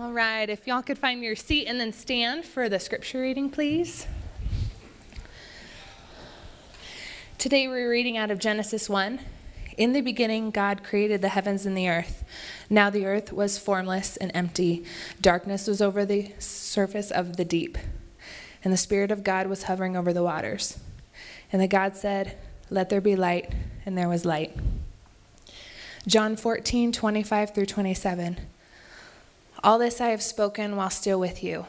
All right, if y'all could find your seat and then stand for the scripture reading, please. Today we're reading out of Genesis 1. In the beginning, God created the heavens and the earth. Now the earth was formless and empty. Darkness was over the surface of the deep, and the Spirit of God was hovering over the waters. And the God said, Let there be light, and there was light. John 14, 25 through 27. All this I have spoken while still with you.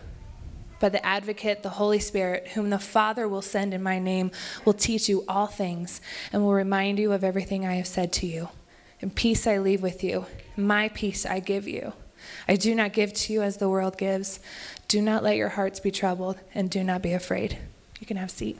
But the advocate, the Holy Spirit, whom the Father will send in my name, will teach you all things and will remind you of everything I have said to you. And peace I leave with you, my peace I give you. I do not give to you as the world gives. Do not let your hearts be troubled, and do not be afraid. You can have a seat.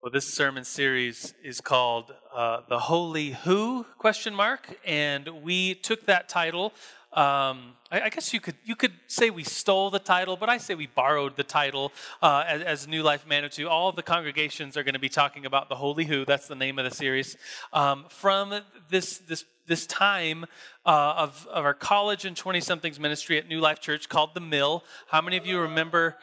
Well, this sermon series is called uh, "The Holy Who?" question mark, and we took that title. Um, I, I, guess you could you could say we stole the title, but I say we borrowed the title uh, as, as, New Life Manitou. All the congregations are going to be talking about the Holy Who. That's the name of the series um, from this this this time uh, of, of our college and 20 somethings ministry at New Life Church called the Mill. How many of you remember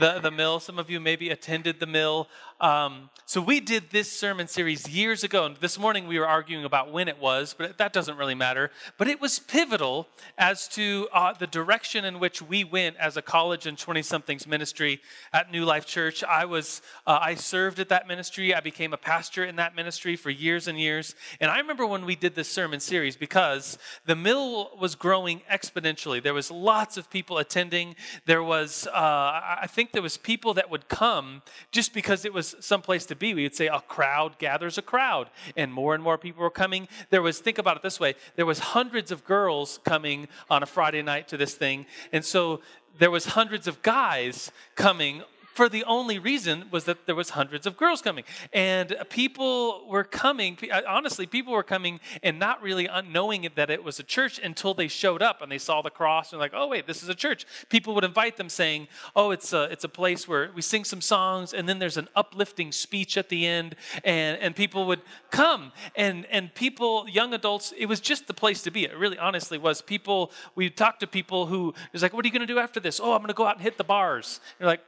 the, the mill. Some of you maybe attended the mill. Um, so we did this sermon series years ago, and this morning we were arguing about when it was, but that doesn't really matter. But it was pivotal as to uh, the direction in which we went as a college and 20 somethings ministry at New Life Church. I was, uh, I served at that ministry. I became a pastor in that ministry for years and years. And I remember when we did this sermon series because the mill was growing exponentially. There was lots of people attending. There was, uh, I think there was people that would come just because it was someplace to be. We would say a crowd gathers a crowd, and more and more people were coming. There was, think about it this way, there was hundreds of girls coming on a Friday night to this thing, and so there was hundreds of guys coming for the only reason was that there was hundreds of girls coming. And people were coming uh, honestly people were coming and not really knowing that it was a church until they showed up and they saw the cross and like oh wait this is a church. People would invite them saying oh it's a, it's a place where we sing some songs and then there's an uplifting speech at the end and, and people would come. And, and people young adults it was just the place to be. It really honestly was people we talked to people who was like what are you going to do after this? Oh i'm going to go out and hit the bars. You're like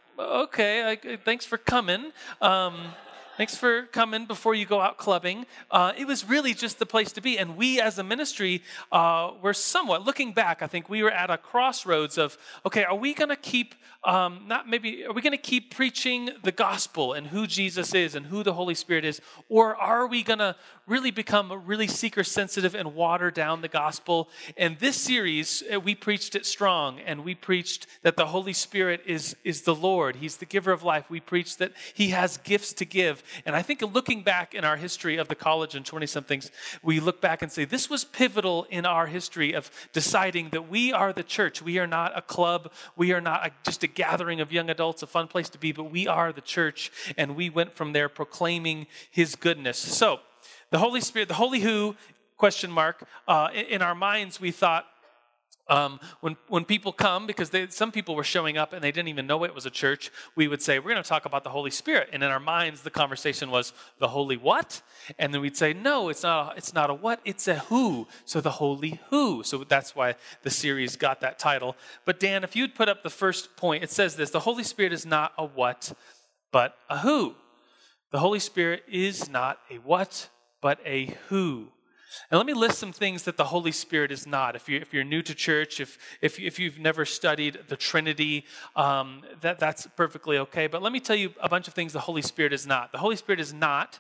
okay, I, thanks for coming. Um, thanks for coming before you go out clubbing. Uh, it was really just the place to be. And we as a ministry uh, were somewhat, looking back, I think we were at a crossroads of, okay, are we going to keep um, not maybe, are we going to keep preaching the gospel and who Jesus is and who the Holy Spirit is? Or are we going to really become really seeker sensitive and water down the gospel? And this series, uh, we preached it strong and we preached that the Holy Spirit is, is the Lord. He's the giver of life. We preached that He has gifts to give. And I think looking back in our history of the college and 20 somethings, we look back and say, this was pivotal in our history of deciding that we are the church. We are not a club. We are not a, just a gathering of young adults, a fun place to be, but we are the church, and we went from there proclaiming his goodness. So, the Holy Spirit, the Holy Who, question mark, uh, in, in our minds, we thought, um, when, when people come, because they, some people were showing up and they didn't even know it was a church, we would say, We're going to talk about the Holy Spirit. And in our minds, the conversation was, The Holy what? And then we'd say, No, it's not, a, it's not a what, it's a who. So the Holy Who. So that's why the series got that title. But Dan, if you'd put up the first point, it says this The Holy Spirit is not a what, but a who. The Holy Spirit is not a what, but a who. And let me list some things that the Holy Spirit is not. If you're, if you're new to church, if, if, if you've never studied the Trinity, um, that, that's perfectly okay. But let me tell you a bunch of things the Holy Spirit is not. The Holy Spirit is not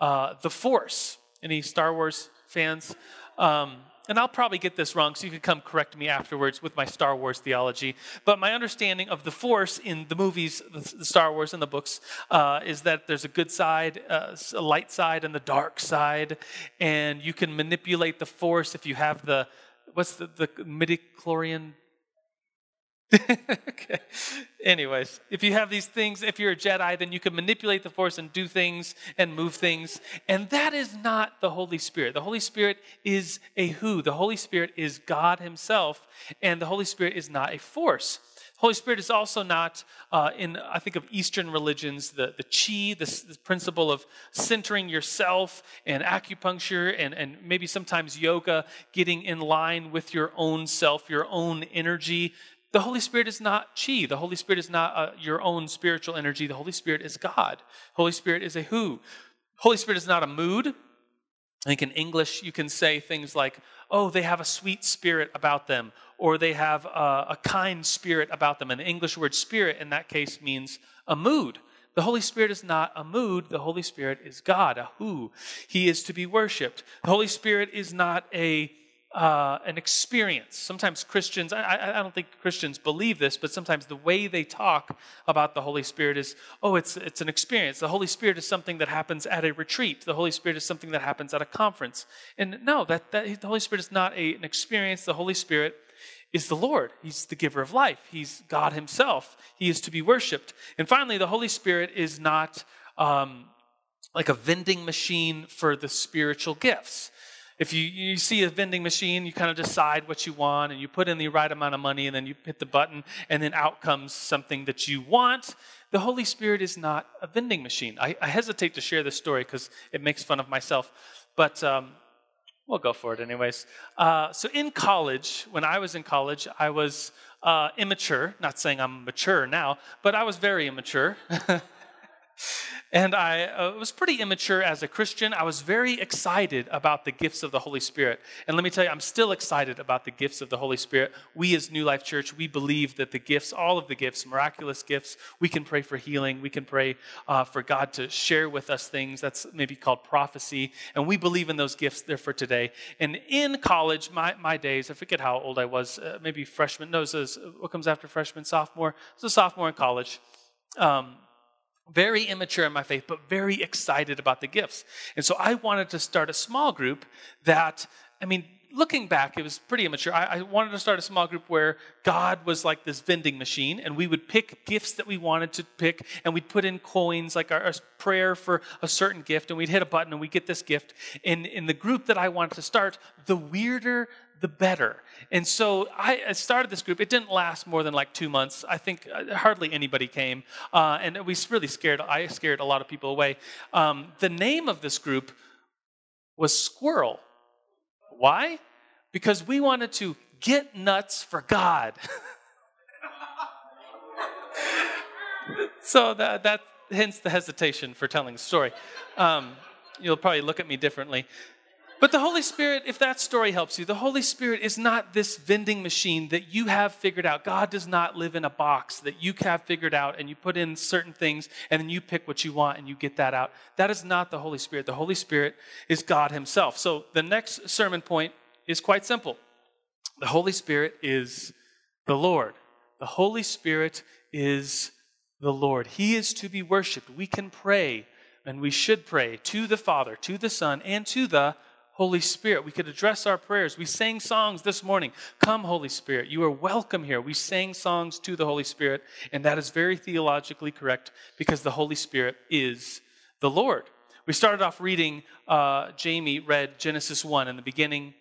uh, the Force. Any Star Wars fans? Um, and I'll probably get this wrong, so you can come correct me afterwards with my Star Wars theology. But my understanding of the Force in the movies, the Star Wars and the books, uh, is that there's a good side, uh, a light side, and the dark side, and you can manipulate the Force if you have the what's the the midichlorian okay. Anyways, if you have these things, if you're a Jedi, then you can manipulate the Force and do things and move things. And that is not the Holy Spirit. The Holy Spirit is a who. The Holy Spirit is God Himself, and the Holy Spirit is not a force. Holy Spirit is also not uh, in, I think, of Eastern religions, the, the chi, this principle of centering yourself and acupuncture and, and maybe sometimes yoga, getting in line with your own self, your own energy. The Holy Spirit is not chi. The Holy Spirit is not uh, your own spiritual energy. The Holy Spirit is God. Holy Spirit is a who. Holy Spirit is not a mood. I think in English you can say things like, oh, they have a sweet spirit about them, or they have a, a, kind spirit about them. And the English word spirit in that case means a mood. The Holy Spirit is not a mood, the Holy Spirit is God, a who. He is to be worshiped. The Holy Spirit is not a uh, an experience. Sometimes Christians, I, I, don't think Christians believe this, but sometimes the way they talk about the Holy Spirit is, oh, it's, it's an experience. The Holy Spirit is something that happens at a retreat. The Holy Spirit is something that happens at a conference. And no, that, that the Holy Spirit is not a, an experience. The Holy Spirit is the Lord. He's the giver of life. He's God Himself. He is to be worshiped. And finally, the Holy Spirit is not um, like a vending machine for the spiritual gifts if you, you see a vending machine, you kind of decide what you want and you put in the right amount of money and then you hit the button and then out comes something that you want. The Holy Spirit is not a vending machine. I, I hesitate to share this story because it makes fun of myself, but um, we'll go for it anyways. Uh, so in college, when I was in college, I was uh, immature. Not saying I'm mature now, but I was very immature. And I uh, was pretty immature as a Christian. I was very excited about the gifts of the Holy Spirit. And let me tell you, I'm still excited about the gifts of the Holy Spirit. We as New Life Church, we believe that the gifts, all of the gifts, miraculous gifts, we can pray for healing. We can pray uh, for God to share with us things. That's maybe called prophecy. And we believe in those gifts there for today. And in college, my, my days, I forget how old I was, uh, maybe freshman. No, was, what comes after freshman, sophomore? A sophomore in college. Um, very immature in my faith, but very excited about the gifts. And so I wanted to start a small group that, I mean, looking back, it was pretty immature. I, I, wanted to start a small group where God was like this vending machine, and we would pick gifts that we wanted to pick, and we'd put in coins, like our, our prayer for a certain gift, and we'd hit a button and we get this gift. And in the group that I wanted to start, the weirder the better. And so I started this group. It didn't last more than like two months. I think uh, hardly anybody came. Uh, and we really scared, I scared a lot of people away. Um, the name of this group was Squirrel. Why? Because we wanted to get nuts for God. so that, that hence the hesitation for telling the story. Um, you'll probably look at me differently. But the Holy Spirit, if that story helps you, the Holy Spirit is not this vending machine that you have figured out. God does not live in a box that you have figured out and you put in certain things and then you pick what you want and you get that out. That is not the Holy Spirit. The Holy Spirit is God Himself. So the next sermon point is quite simple the Holy Spirit is the Lord. The Holy Spirit is the Lord. He is to be worshiped. We can pray and we should pray to the Father, to the Son, and to the Holy Spirit. We could address our prayers. We sang songs this morning. Come, Holy Spirit. You are welcome here. We sang songs to the Holy Spirit, and that is very theologically correct because the Holy Spirit is the Lord. We started off reading, uh, Jamie read Genesis 1. In the beginning,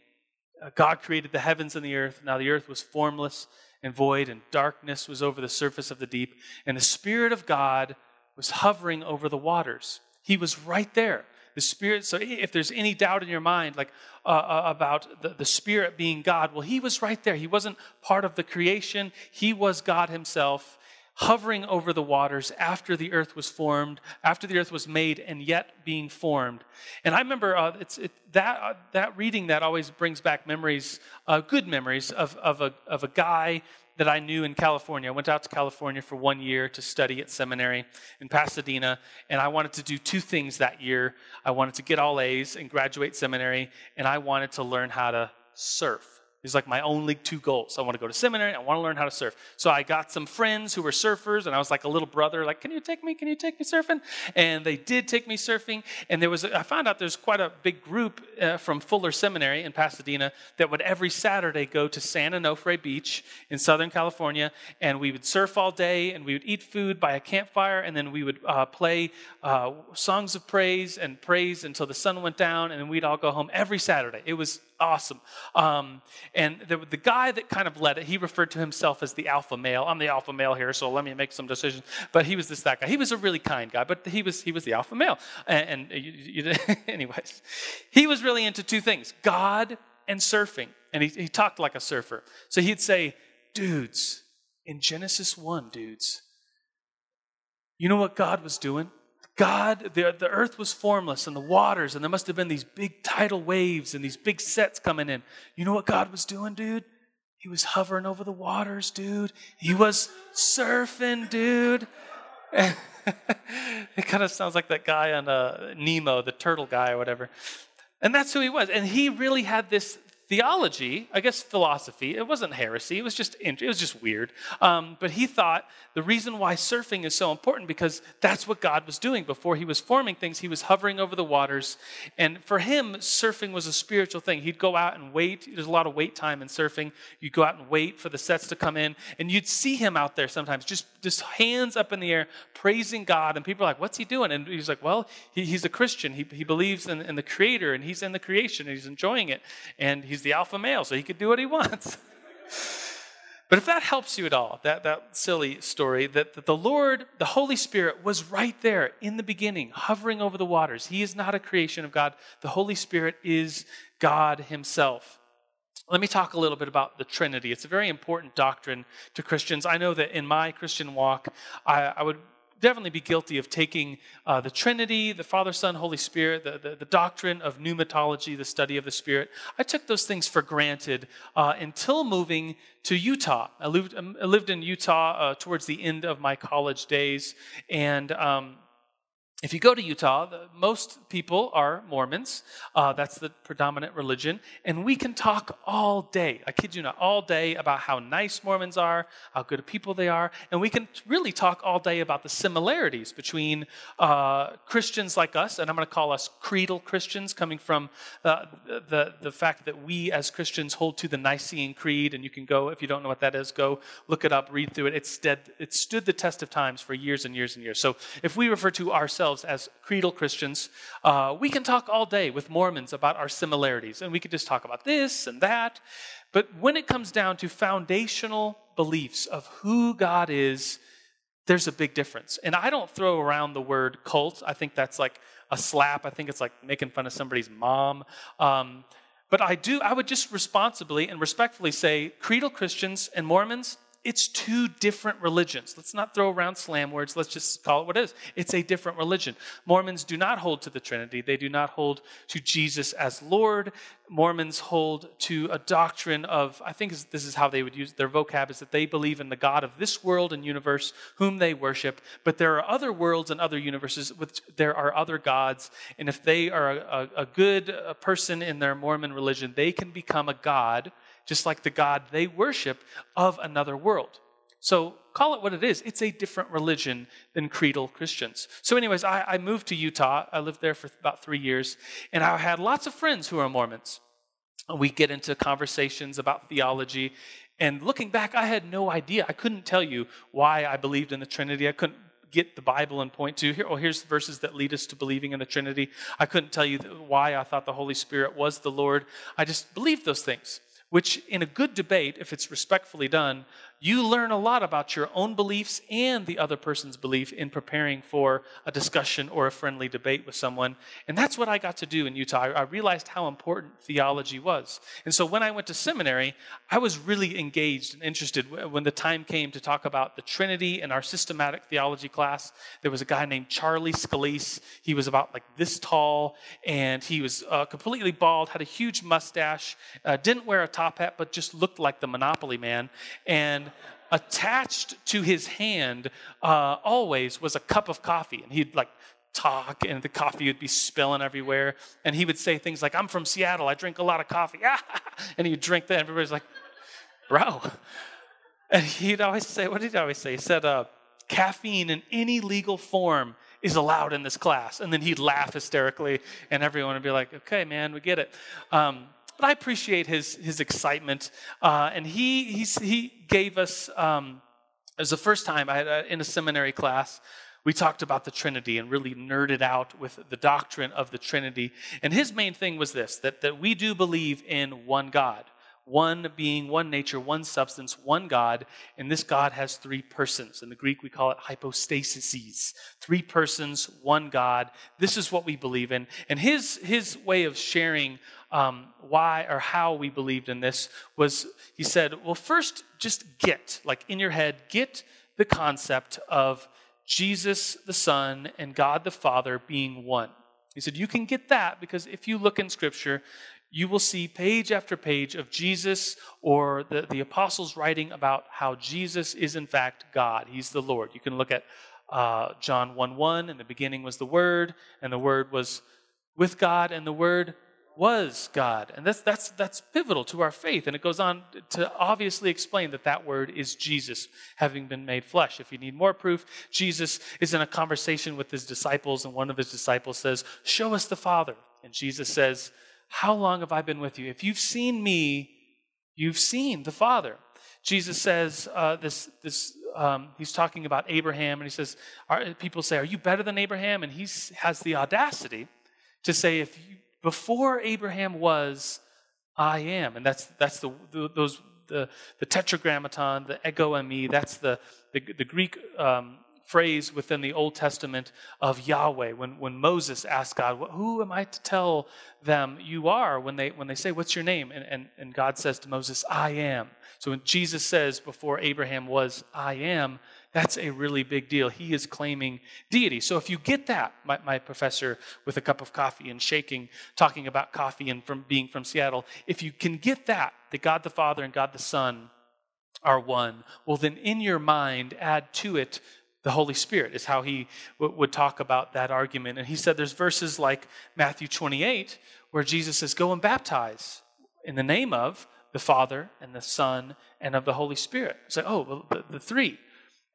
uh, God created the heavens and the earth. Now the earth was formless and void, and darkness was over the surface of the deep, and the Spirit of God was hovering over the waters. He was right there the Spirit. So if there's any doubt in your mind, like uh, uh, about the, the Spirit being God, well, He was right there. He wasn't part of the creation, He was God Himself. Hovering over the waters after the earth was formed, after the earth was made, and yet being formed. And I remember uh, it's it, that uh, that reading that always brings back memories, uh, good memories of of a of a guy that I knew in California. I went out to California for one year to study at seminary in Pasadena, and I wanted to do two things that year. I wanted to get all A's and graduate seminary, and I wanted to learn how to surf. These like my only two goals. I want to go to seminary. I want to learn how to surf. So I got some friends who were surfers, and I was like a little brother, like, "Can you take me? Can you take me surfing?" And they did take me surfing. And there was, I found out there's quite a big group uh, from Fuller Seminary in Pasadena that would every Saturday go to San Onofre Beach in Southern California, and we would surf all day, and we would eat food by a campfire, and then we would uh, play uh, songs of praise and praise until the sun went down, and then we'd all go home every Saturday. It was awesome. Um, and the, the guy that kind of led it, he referred to himself as the alpha male. I'm the alpha male here, so let me make some decisions. But he was this that guy. He was a really kind guy, but he was he was the alpha male. And, and you, you, anyways, he was really into two things: God and surfing. And he, he talked like a surfer. So he'd say, "Dudes, in Genesis one, dudes." You know what God was doing? God, the, the earth was formless and the waters, and there must have been these big tidal waves and these big sets coming in. You know what God was doing, dude? He was hovering over the waters, dude. He was surfing, dude. it kind of sounds like that guy on uh, Nemo, the turtle guy or whatever. And that's who he was. And he really had this theology, I guess philosophy, it wasn't heresy, it was just, it was just weird. Um, but he thought the reason why surfing is so important because that's what God was doing before he was forming things. He was hovering over the waters. And for him, surfing was a spiritual thing. He'd go out and wait. There's a lot of wait time in surfing. You'd go out and wait for the sets to come in. And you'd see him out there sometimes, just, just hands up in the air, praising God. And people are like, what's he doing? And he's like, well, he, he's a Christian. He, he believes in, in the creator and he's in the creation and he's enjoying it. And he's the alpha male, so he could do what he wants. But if that helps you at all, that, that silly story, that, that the Lord, the Holy Spirit, was right there in the beginning, hovering over the waters. He is not a creation of God. The Holy Spirit is God Himself. Let me talk a little bit about the Trinity. It's a very important doctrine to Christians. I know that in my Christian walk, I, I would definitely be guilty of taking uh, the Trinity, the Father, Son, Holy Spirit, the, the, the, doctrine of pneumatology, the study of the Spirit. I took those things for granted uh, until moving to Utah. I lived, um, I lived in Utah uh, towards the end of my college days, and um, if you go to Utah, the, most people are Mormons. Uh, that's the predominant religion. And we can talk all day, I kid you not, all day about how nice Mormons are, how good people they are. And we can really talk all day about the similarities between uh, Christians like us, and I'm going to call us creedal Christians, coming from uh, the, the fact that we as Christians hold to the Nicene Creed. And you can go, if you don't know what that is, go look it up, read through it. It's, dead, it stood the test of times for years and years and years. So if we refer to ourselves, ourselves as creedal Christians, uh, we can talk all day with Mormons about our similarities, and we could just talk about this and that. But when it comes down to foundational beliefs of who God is, there's a big difference. And I don't throw around the word cult. I think that's like a slap. I think it's like making fun of somebody's mom. Um, but I do, I would just responsibly and respectfully say creedal Christians and Mormons, it's two different religions. Let's not throw around slam words. Let's just call it what it is. It's a different religion. Mormons do not hold to the Trinity. They do not hold to Jesus as Lord. Mormons hold to a doctrine of, I think this is how they would use their vocab, is that they believe in the God of this world and universe whom they worship. But there are other worlds and other universes, which there are other gods. And if they are a, a, a good person in their Mormon religion, they can become a God just like the God they worship of another world. So call it what it is. It's a different religion than creedal Christians. So, anyways, I, I, moved to Utah. I lived there for about three years, and I had lots of friends who are Mormons. And we get into conversations about theology. And looking back, I had no idea. I couldn't tell you why I believed in the Trinity. I couldn't get the Bible and point to here. Oh, here's the verses that lead us to believing in the Trinity. I couldn't tell you why I thought the Holy Spirit was the Lord. I just believed those things which in a good debate, if it's respectfully done, you learn a lot about your own beliefs and the other person's belief in preparing for a discussion or a friendly debate with someone. And that's what I got to do in Utah. I realized how important theology was. And so when I went to seminary, I was really engaged and interested. When the time came to talk about the Trinity in our systematic theology class, there was a guy named Charlie Scalise. He was about like this tall, and he was uh, completely bald, had a huge mustache, uh, didn't wear a top hat, but just looked like the Monopoly man. And attached to his hand uh, always was a cup of coffee. And he'd like talk, and the coffee would be spilling everywhere. And he would say things like, I'm from Seattle, I drink a lot of coffee. and he'd drink that, and everybody's like, bro. And he'd always say, what did he always say? He said, uh, caffeine in any legal form is allowed in this class. And then he'd laugh hysterically, and everyone would be like, okay, man, we get it. Um, but I appreciate his, his excitement. Uh, and he, he gave us, um, it was the first time I had a, in a seminary class, we talked about the Trinity and really nerded out with the doctrine of the Trinity. And his main thing was this that, that we do believe in one God, one being, one nature, one substance, one God. And this God has three persons. In the Greek, we call it hypostases three persons, one God. This is what we believe in. And his, his way of sharing um, why or how we believed in this was he said, well, first, just get, like in your head, get the concept of Jesus the Son and God the Father being one. He said, You can get that because if you look in Scripture, you will see page after page of Jesus or the, the apostles writing about how Jesus is in fact God. He's the Lord. You can look at uh, John 1 1, in the beginning was the Word, and the Word was with God, and the Word was God. And that's, that's, that's pivotal to our faith. And it goes on to obviously explain that that word is Jesus having been made flesh. If you need more proof, Jesus is in a conversation with his disciples, and one of his disciples says, Show us the Father. And Jesus says, How long have I been with you? If you've seen me, you've seen the Father. Jesus says uh, this, this um, he's talking about Abraham, and he says, People say, Are you better than Abraham? And he has the audacity to say, If you before Abraham was, I am. And that's, that's the, the those, the, the tetragrammaton, the ego eimi, that's the, the, the Greek um, phrase within the Old Testament of Yahweh. When, when Moses asked God, Who am I to tell them you are? When they, when they say, What's your name? And, and, and God says to Moses, I am. So when Jesus says, Before Abraham was, I am, that's a really big deal. He is claiming deity. So if you get that, my, my, professor with a cup of coffee and shaking, talking about coffee and from being from Seattle, if you can get that, that God the Father and God the Son are one, well, then in your mind, add to it the Holy Spirit, is how he w- would talk about that argument. And he said there's verses like Matthew 28 where Jesus says, Go and baptize in the name of the Father and the Son and of the Holy Spirit. So, oh, the, the three.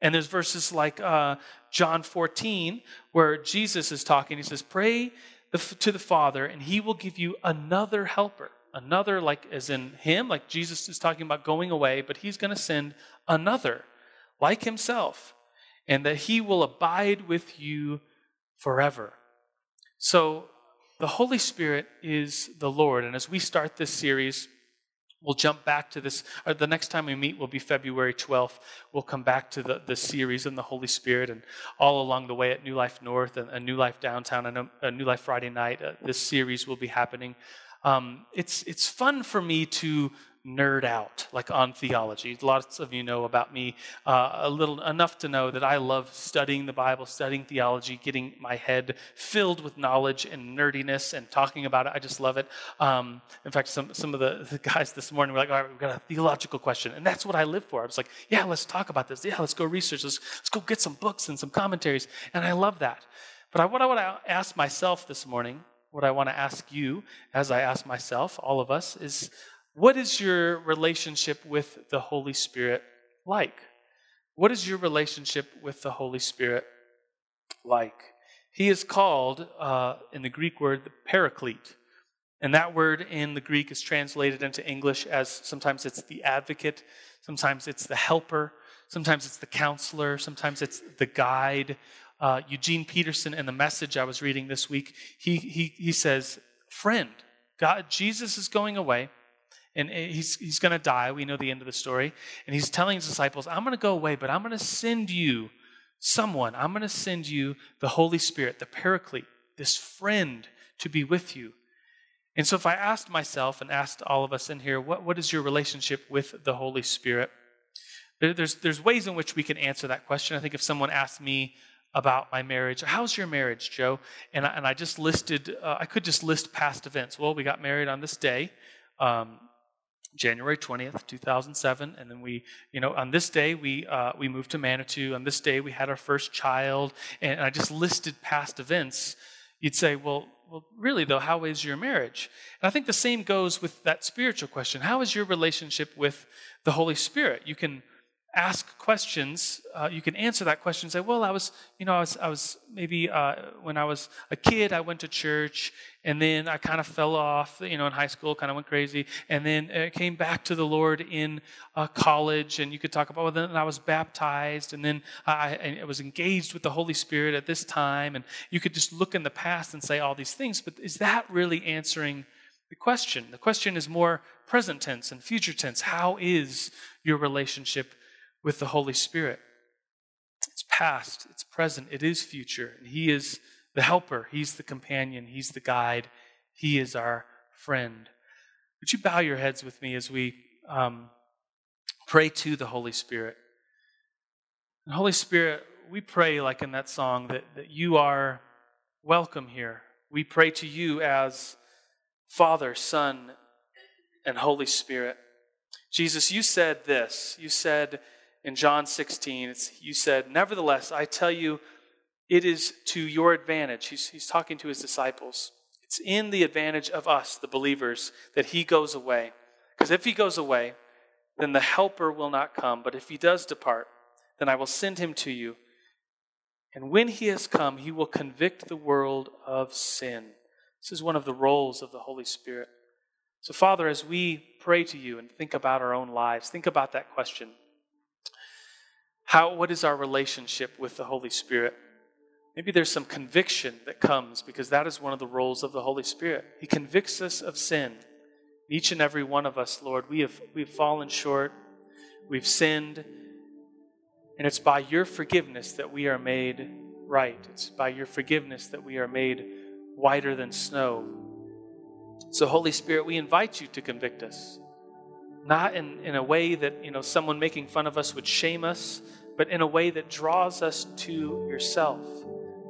And there's verses like uh, John 14 where Jesus is talking. He says, Pray the, to the Father, and he will give you another helper. Another, like as in him, like Jesus is talking about going away, but he's going to send another, like himself, and that he will abide with you forever. So the Holy Spirit is the Lord. And as we start this series, We'll jump back to this. the next time we meet will be February 12th. We'll come back to the, the series and the Holy Spirit. And all along the way at New Life North and, and New Life Downtown and a, a New Life Friday night, uh, this series will be happening. Um, it's, it's fun for me to nerd out like on theology. Lots of you know about me uh, a little enough to know that i love studying the bible studying theology getting my head filled with knowledge and nerdiness and talking about it. I just love it. Um, in fact some, some of the, the, guys this morning were like all right we've got a theological question. And that's what i live for. I was like yeah let's talk about this. Yeah let's go research. Let's, let's go get some books and some commentaries. And i love that. But what i want to ask myself this morning what I want to ask you, as I ask myself, all of us, is what is your relationship with the Holy Spirit like? What is your relationship with the Holy Spirit like? He is called, uh, in the Greek word, the paraclete. And that word in the Greek is translated into English as sometimes it's the advocate, sometimes it's the helper, sometimes it's the counselor, sometimes it's the guide. Uh, Eugene Peterson, in the message I was reading this week, he, he, he says, Friend, God, Jesus is going away and he's, he's going to die. We know the end of the story. And he's telling his disciples, I'm going to go away, but I'm going to send you someone. I'm going to send you the Holy Spirit, the Paraclete, this friend to be with you. And so, if I asked myself and asked all of us in here, what, what is your relationship with the Holy Spirit? There, there's, there's ways in which we can answer that question. I think if someone asked me about my marriage, how's your marriage, Joe? And I, and I just listed, uh, I could just list past events. Well, we got married on this day. Um, January 20th, 2007. And then we, you know, on this day, we, uh, we moved to Manitou. On this day, we had our first child. And I just listed past events. You'd say, well, well, really, though, how is your marriage? And I think the same goes with that spiritual question. How is your relationship with the Holy Spirit? You can ask questions, uh, you can answer that question say, well, I was, you know, I was, I was maybe uh, when I was a kid, I went to church, And then I kind of fell off, you know, in high school, kind of went crazy. And then I came back to the Lord in uh, college, and you could talk about, well, then I was baptized, and then I, I was engaged with the Holy Spirit at this time. And you could just look in the past and say all these things, but is that really answering the question? The question is more present tense and future tense. How is your relationship with the Holy Spirit? It's past, it's present, it is future, and He is the helper, He's the companion, He's the guide, He is our friend. Would you bow your heads with me as we um, pray to the Holy Spirit? And Holy Spirit, we pray, like in that song, that, that you are welcome here. We pray to you as Father, Son, and Holy Spirit. Jesus, you said this. You said in John 16, you said, Nevertheless, I tell you, it is to your advantage. He's, he's talking to his disciples. It's in the advantage of us, the believers, that he goes away. Because if he goes away, then the helper will not come. But if he does depart, then I will send him to you. And when he has come, he will convict the world of sin. This is one of the roles of the Holy Spirit. So, Father, as we pray to you and think about our own lives, think about that question. How, what is our relationship with the Holy Spirit? Maybe there's some conviction that comes because that is one of the roles of the Holy Spirit. He convicts us of sin. Each and every one of us, Lord, we have we've fallen short, we've sinned, and it's by your forgiveness that we are made right. It's by your forgiveness that we are made whiter than snow. So, Holy Spirit, we invite you to convict us. Not in, in a way that, you know, someone making fun of us would shame us, but in a way that draws us to yourself.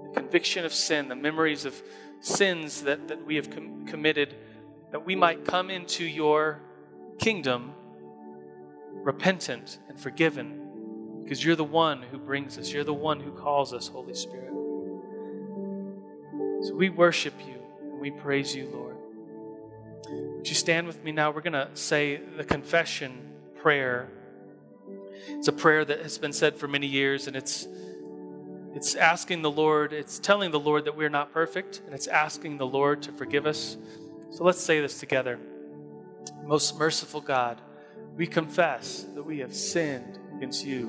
The conviction of sin, the memories of sins that, that we have com- committed, that we might come into your kingdom repentant and forgiven, because you're the one who brings us, you're the one who calls us, Holy Spirit. So we worship you and we praise you, Lord. Would you stand with me now? We're going to say the confession prayer. It's a prayer that has been said for many years, and it's it's asking the Lord, it's telling the Lord that we're not perfect, and it's asking the Lord to forgive us. So let's say this together. Most merciful God, we confess that we have sinned against you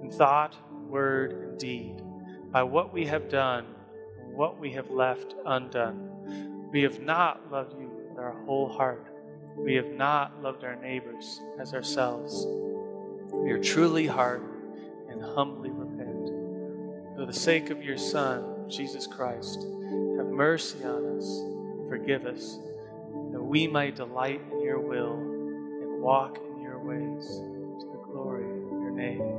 in thought, word, and deed, by what we have done and what we have left undone. We have not loved you our whole heart. We have not loved our neighbors as ourselves. We are truly hard and humbly repent. For the sake of your Son, Jesus Christ, have mercy on us, forgive us, that we might delight in your will and walk in your ways to the glory of your name.